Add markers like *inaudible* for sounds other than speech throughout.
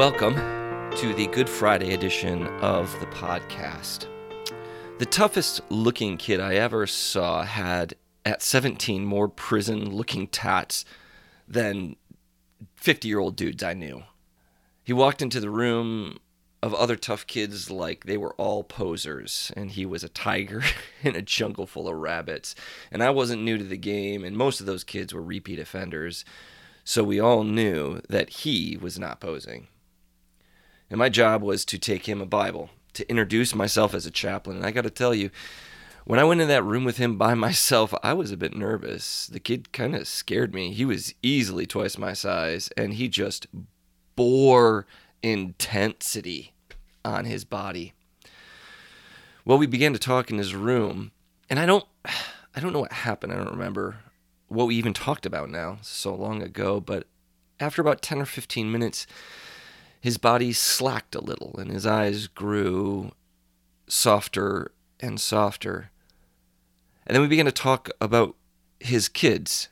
welcome to the Good Friday edition of the podcast. The toughest looking kid I ever saw had, at 17, more prison looking tats than 50 year old dudes I knew. He walked into the room of other tough kids like they were all posers, and he was a tiger *laughs* in a jungle full of rabbits. And I wasn't new to the game, and most of those kids were repeat offenders, so we all knew that he was not posing. And my job was to take him a Bible, to introduce myself as a chaplain. And I got to tell you, when I went in that room with him by *laughs* myself, I was a bit nervous. The kid kind of scared me. He was easily twice my size, and he just bore intensity on his body. Well, we began to talk in his room, and I don't *sighs* I don't know what happened. I don't remember what we even talked about now, so long ago, but after about 10 or 15 minutes, his body slacked a little and his eyes grew softer and softer. And then we began to talk about his kids.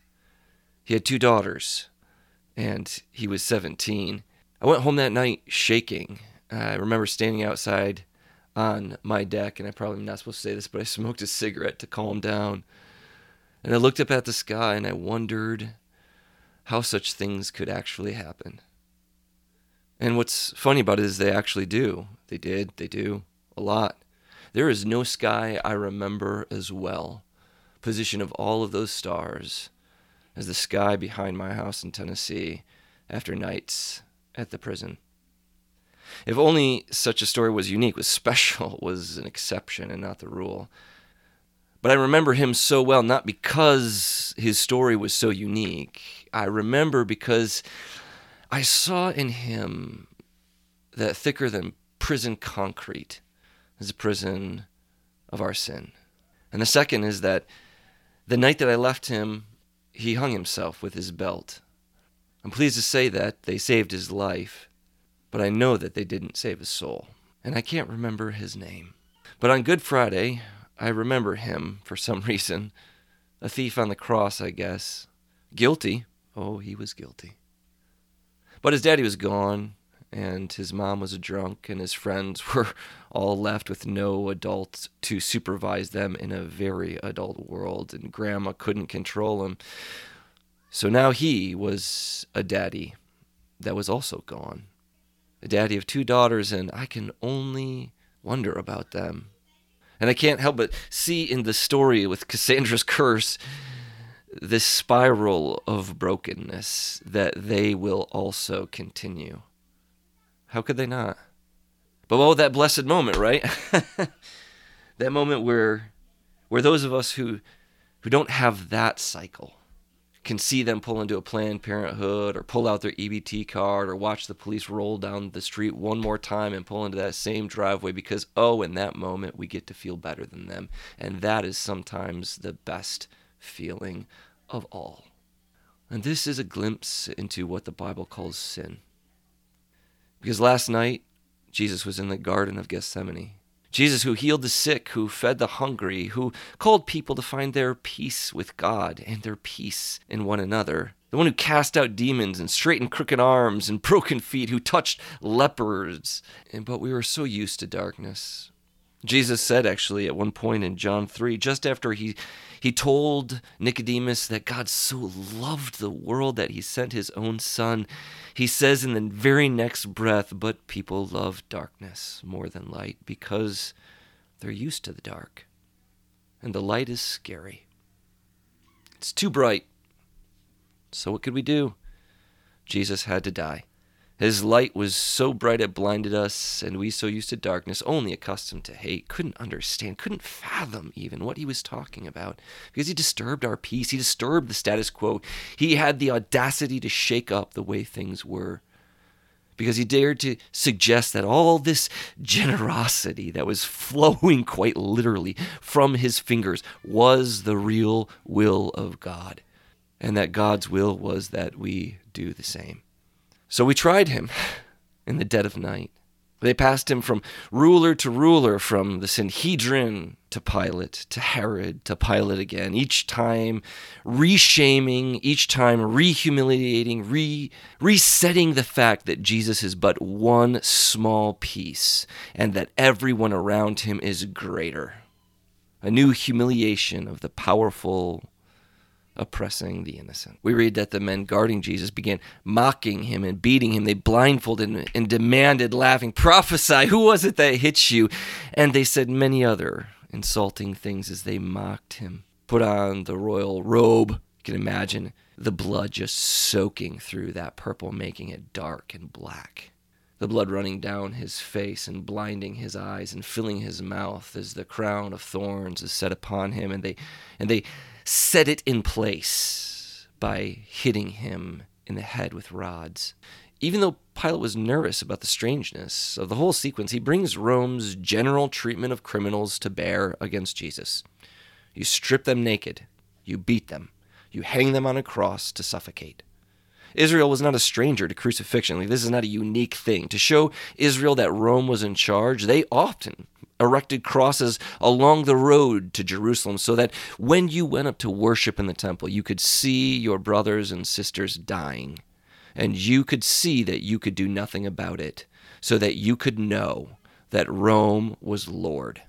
He had two daughters, and he was 17. I went home that night shaking. I remember standing outside on my deck, and I probably am not supposed to say this, but I smoked a cigarette to calm down. And I looked up at the sky and I wondered how such things could actually happen. And what's funny about it is they actually do. They did, they do, a lot. There is no sky I remember as well, position of all of those stars, as the sky behind my house in Tennessee after nights at the prison. If only such a story was unique, was *laughs* special, was an exception and not the rule. But I remember him so well, not because his story was so unique. I remember because I saw in him that thicker than prison concrete is the prison of our sin. And the second is that the night that I left him, he hung himself with his belt. I'm pleased to say that they saved his life, but I know that they didn't save his soul. And I can't remember his name. But on Good Friday, I remember him for some *laughs* reason. A thief on the cross, I guess. Guilty. Oh, he was guilty. But his daddy was gone, and his mom was a drunk, and his friends *laughs* were all left with no adult to supervise them in a very adult world, and grandma couldn't control him. So now he was a daddy that was also gone. A daddy of two daughters, and I can only wonder about them. And I can't help but see in the story with Cassandra's *laughs* curse this spiral of brokenness that they will also continue. How could they not? But oh, that blessed moment, right? *laughs* that moment where where those of us who who don't have that cycle can see them pull into a Planned Parenthood or pull out their EBT card or watch the police roll down the street one more time and pull into that same driveway because, oh, in that moment we get to feel better than them. And that is sometimes the best feeling of all. And this is a glimpse into what the Bible calls sin. Because last night, Jesus was in the Garden of Gethsemane. Jesus, who healed the sick, who fed the hungry, who called people to find their peace with God and their peace in one another. The one who cast out demons and straightened crooked arms and *laughs* broken feet, who touched lepers. And, but we were so used to darkness. Jesus said, actually, at one point in John 3, just after he, he told Nicodemus that God so loved the world that he sent his own son, he says in the very next breath, But people love darkness more than light because they're used to the dark. And the light is scary. It's too bright. So what could we do? Jesus had to die. His light was so bright it blinded us, and we so used to darkness, only accustomed to hate, couldn't understand, couldn't fathom even what he was talking about, because he disturbed our peace, he disturbed the status quo. He had the audacity to shake up the way things were, because he dared to suggest that all this generosity that was flowing quite literally from his fingers was the real will of God, and that God's will was that we do the same. So we tried him in the dead of night. They passed him from ruler to ruler, from the Sanhedrin to Pilate, to Herod, to Pilate again, each time reshaming, each time rehumiliating, re resetting the fact that Jesus is but one small piece and that everyone around him is greater. A new humiliation of the powerful oppressing the innocent. We read that the men guarding Jesus began mocking him and beating him. They blindfolded him and demanded, laughing, Prophesy, who was it that hit you? And they said many other insulting things as they mocked him. Put on the royal robe. You can imagine the blood just soaking through that purple, making it dark and black. The blood running down his face and blinding his eyes and filling his mouth as the crown of thorns is set upon him, and they and they set it in place by hitting him in the head with rods. Even though Pilate was nervous about the strangeness of the whole sequence, he brings Rome's general treatment of criminals to bear against Jesus. You strip them naked, you beat them, you hang them on a cross to suffocate. Israel was not a stranger to crucifixion. Like, this is not a unique thing. To show Israel that Rome was in charge, they often erected crosses along the road to Jerusalem so that when you went up to worship in the temple, you could see your brothers and sisters dying. And you could see that you could do nothing about it, so that you could know that Rome was Lord.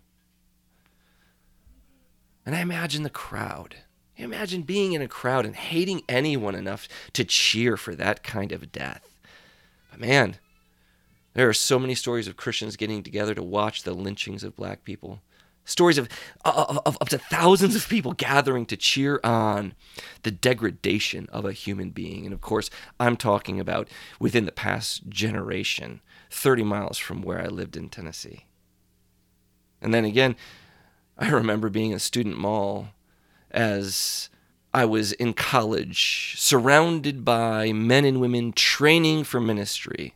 And I imagine the crowd. Imagine being in a crowd and hating anyone enough to cheer for that kind of death. But man, there are so many stories of Christians getting together to watch the lynchings of black people. Stories of, of, of, up to thousands of people gathering to cheer on the degradation of a human being. And of course, I'm talking about within the past generation, 30 miles from where I lived in Tennessee. And then again, I remember being a student mall as I was in college, surrounded by men and women training for ministry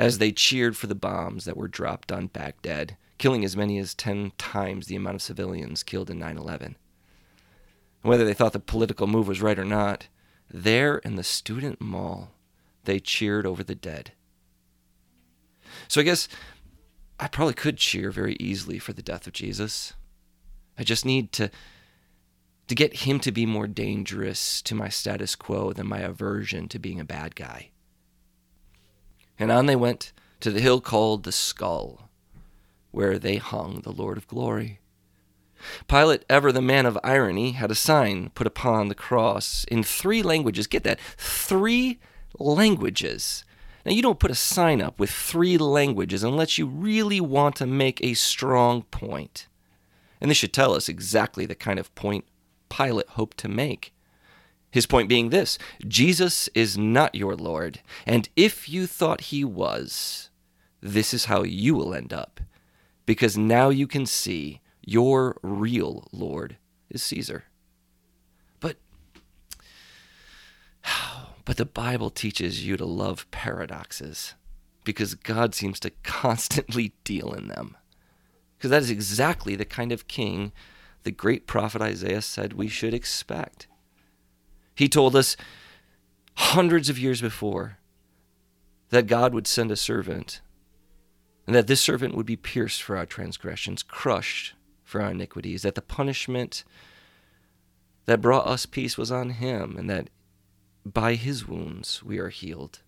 as they cheered for the bombs that were dropped on Baghdad, killing as many as 10 times the amount of civilians killed in 9 11. Whether they thought the political move was right or not, there in the student mall, they cheered over the dead. So I guess I probably could cheer very easily for the death of Jesus. I just need to to get him to be more dangerous to my status quo than my aversion to being a bad guy. And on they went to the hill called the Skull, where they hung the Lord of Glory. Pilate, ever the man of irony, had a sign put upon the cross in three languages. Get that? Three languages. Now, you don't put a sign up with three languages unless you really want to make a strong point. And this should tell us exactly the kind of point Pilate hoped to make. His point being this Jesus is not your Lord, and if you thought he was, this is how you will end up. Because now you can see your real Lord is Caesar. But *sighs* but the Bible teaches you to love paradoxes because God seems to constantly *laughs* deal in them. Because that is exactly the kind of king the great prophet Isaiah said we should expect. He told us hundreds of years before that God would send a servant and that this servant would be pierced for our transgressions, crushed for our iniquities, that the punishment that brought us peace was on him, and that by his wounds we are healed.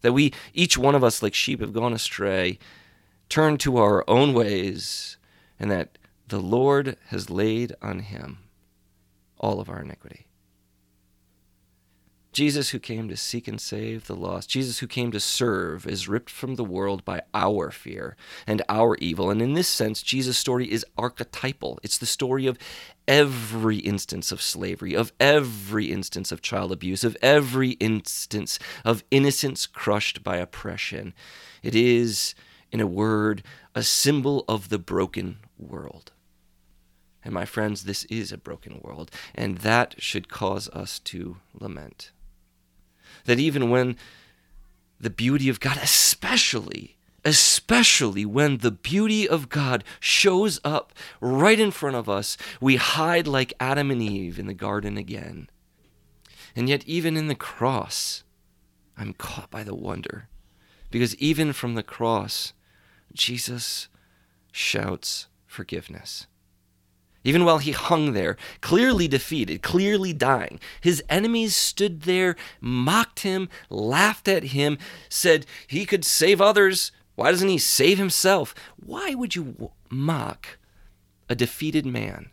That we, each one of us, like sheep, have gone astray, turned to our own ways, and that the Lord has laid on him all of our iniquity. Jesus, who came to seek and save the lost, Jesus, who came to serve, is ripped from the world by our fear and our evil. And in this sense, Jesus' story is archetypal. It's the story of every instance of slavery, of every instance of child abuse, of every instance of innocence crushed by oppression. It is, in a word, a symbol of the broken world. And my friends, this is a broken world, and that should cause us to lament that even when the beauty of God, especially, especially when the beauty of God shows up right in front of us, we hide like Adam and Eve in the garden again. And yet, even in the cross, I'm caught by the wonder Because even from the cross, Jesus shouts forgiveness. Even while he hung there, clearly defeated, clearly dying, his enemies stood there, mocked him, laughed at him, said he could save others. Why doesn't he save himself? Why would you mock a defeated man?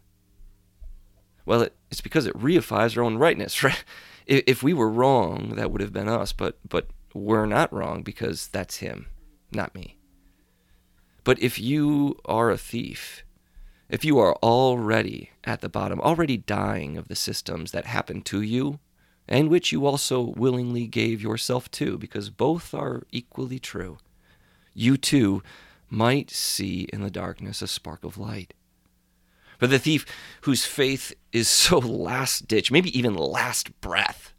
Well, it, it's because it reifies our own rightness, *laughs* right? If we were wrong, that would have been us, but but we're not wrong because that's him, not me. But if you are a thief, if you are already at the bottom, already dying of the systems that happened to you, and which you also willingly gave yourself to, because both are equally true, you too might see in the darkness a spark of light. For the thief whose faith is *laughs* so last ditch, maybe even last breath,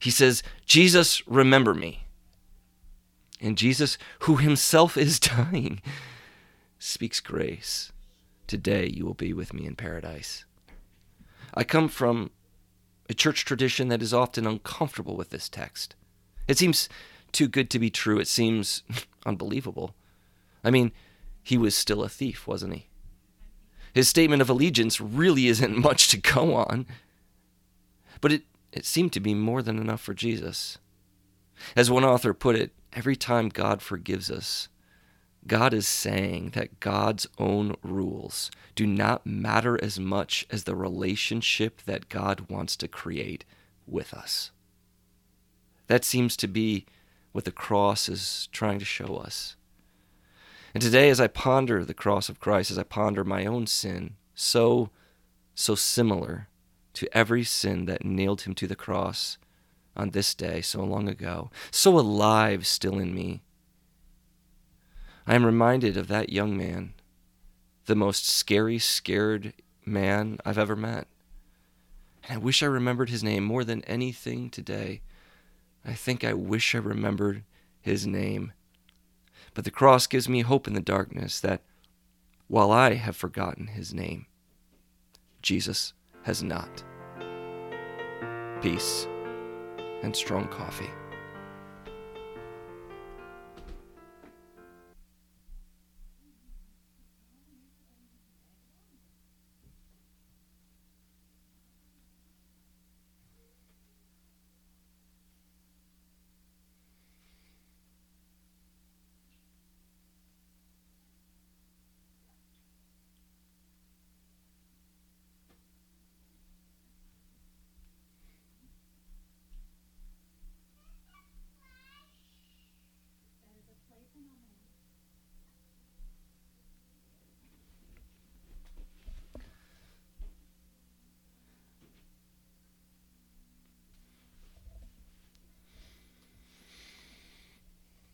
he says, Jesus, remember me. And Jesus, who himself is *laughs* dying, speaks grace. Today you will be with me in paradise. I come from a church tradition that is often uncomfortable with this text. It seems too good to be true. It seems *laughs* unbelievable. I mean, he was still a thief, wasn't he? His statement of allegiance really isn't *laughs* much to go on. But it, it seemed to be more than enough for Jesus. As one author put it, every time God forgives us, God is saying that God's own rules do not matter as much as the relationship that God wants to create with us. That seems to be what the cross is trying to show us. And today, as I ponder the cross of Christ, as I ponder my own sin, so, so similar to every sin that nailed him to the cross, on this day so long ago, so alive still in me. I am reminded of that young man, the most scary, scared man I've ever met. And I wish I remembered his name more than anything today. I think I wish I remembered his name. But the cross gives me hope in the darkness that while I have forgotten his name, Jesus has not. Peace and strong coffee.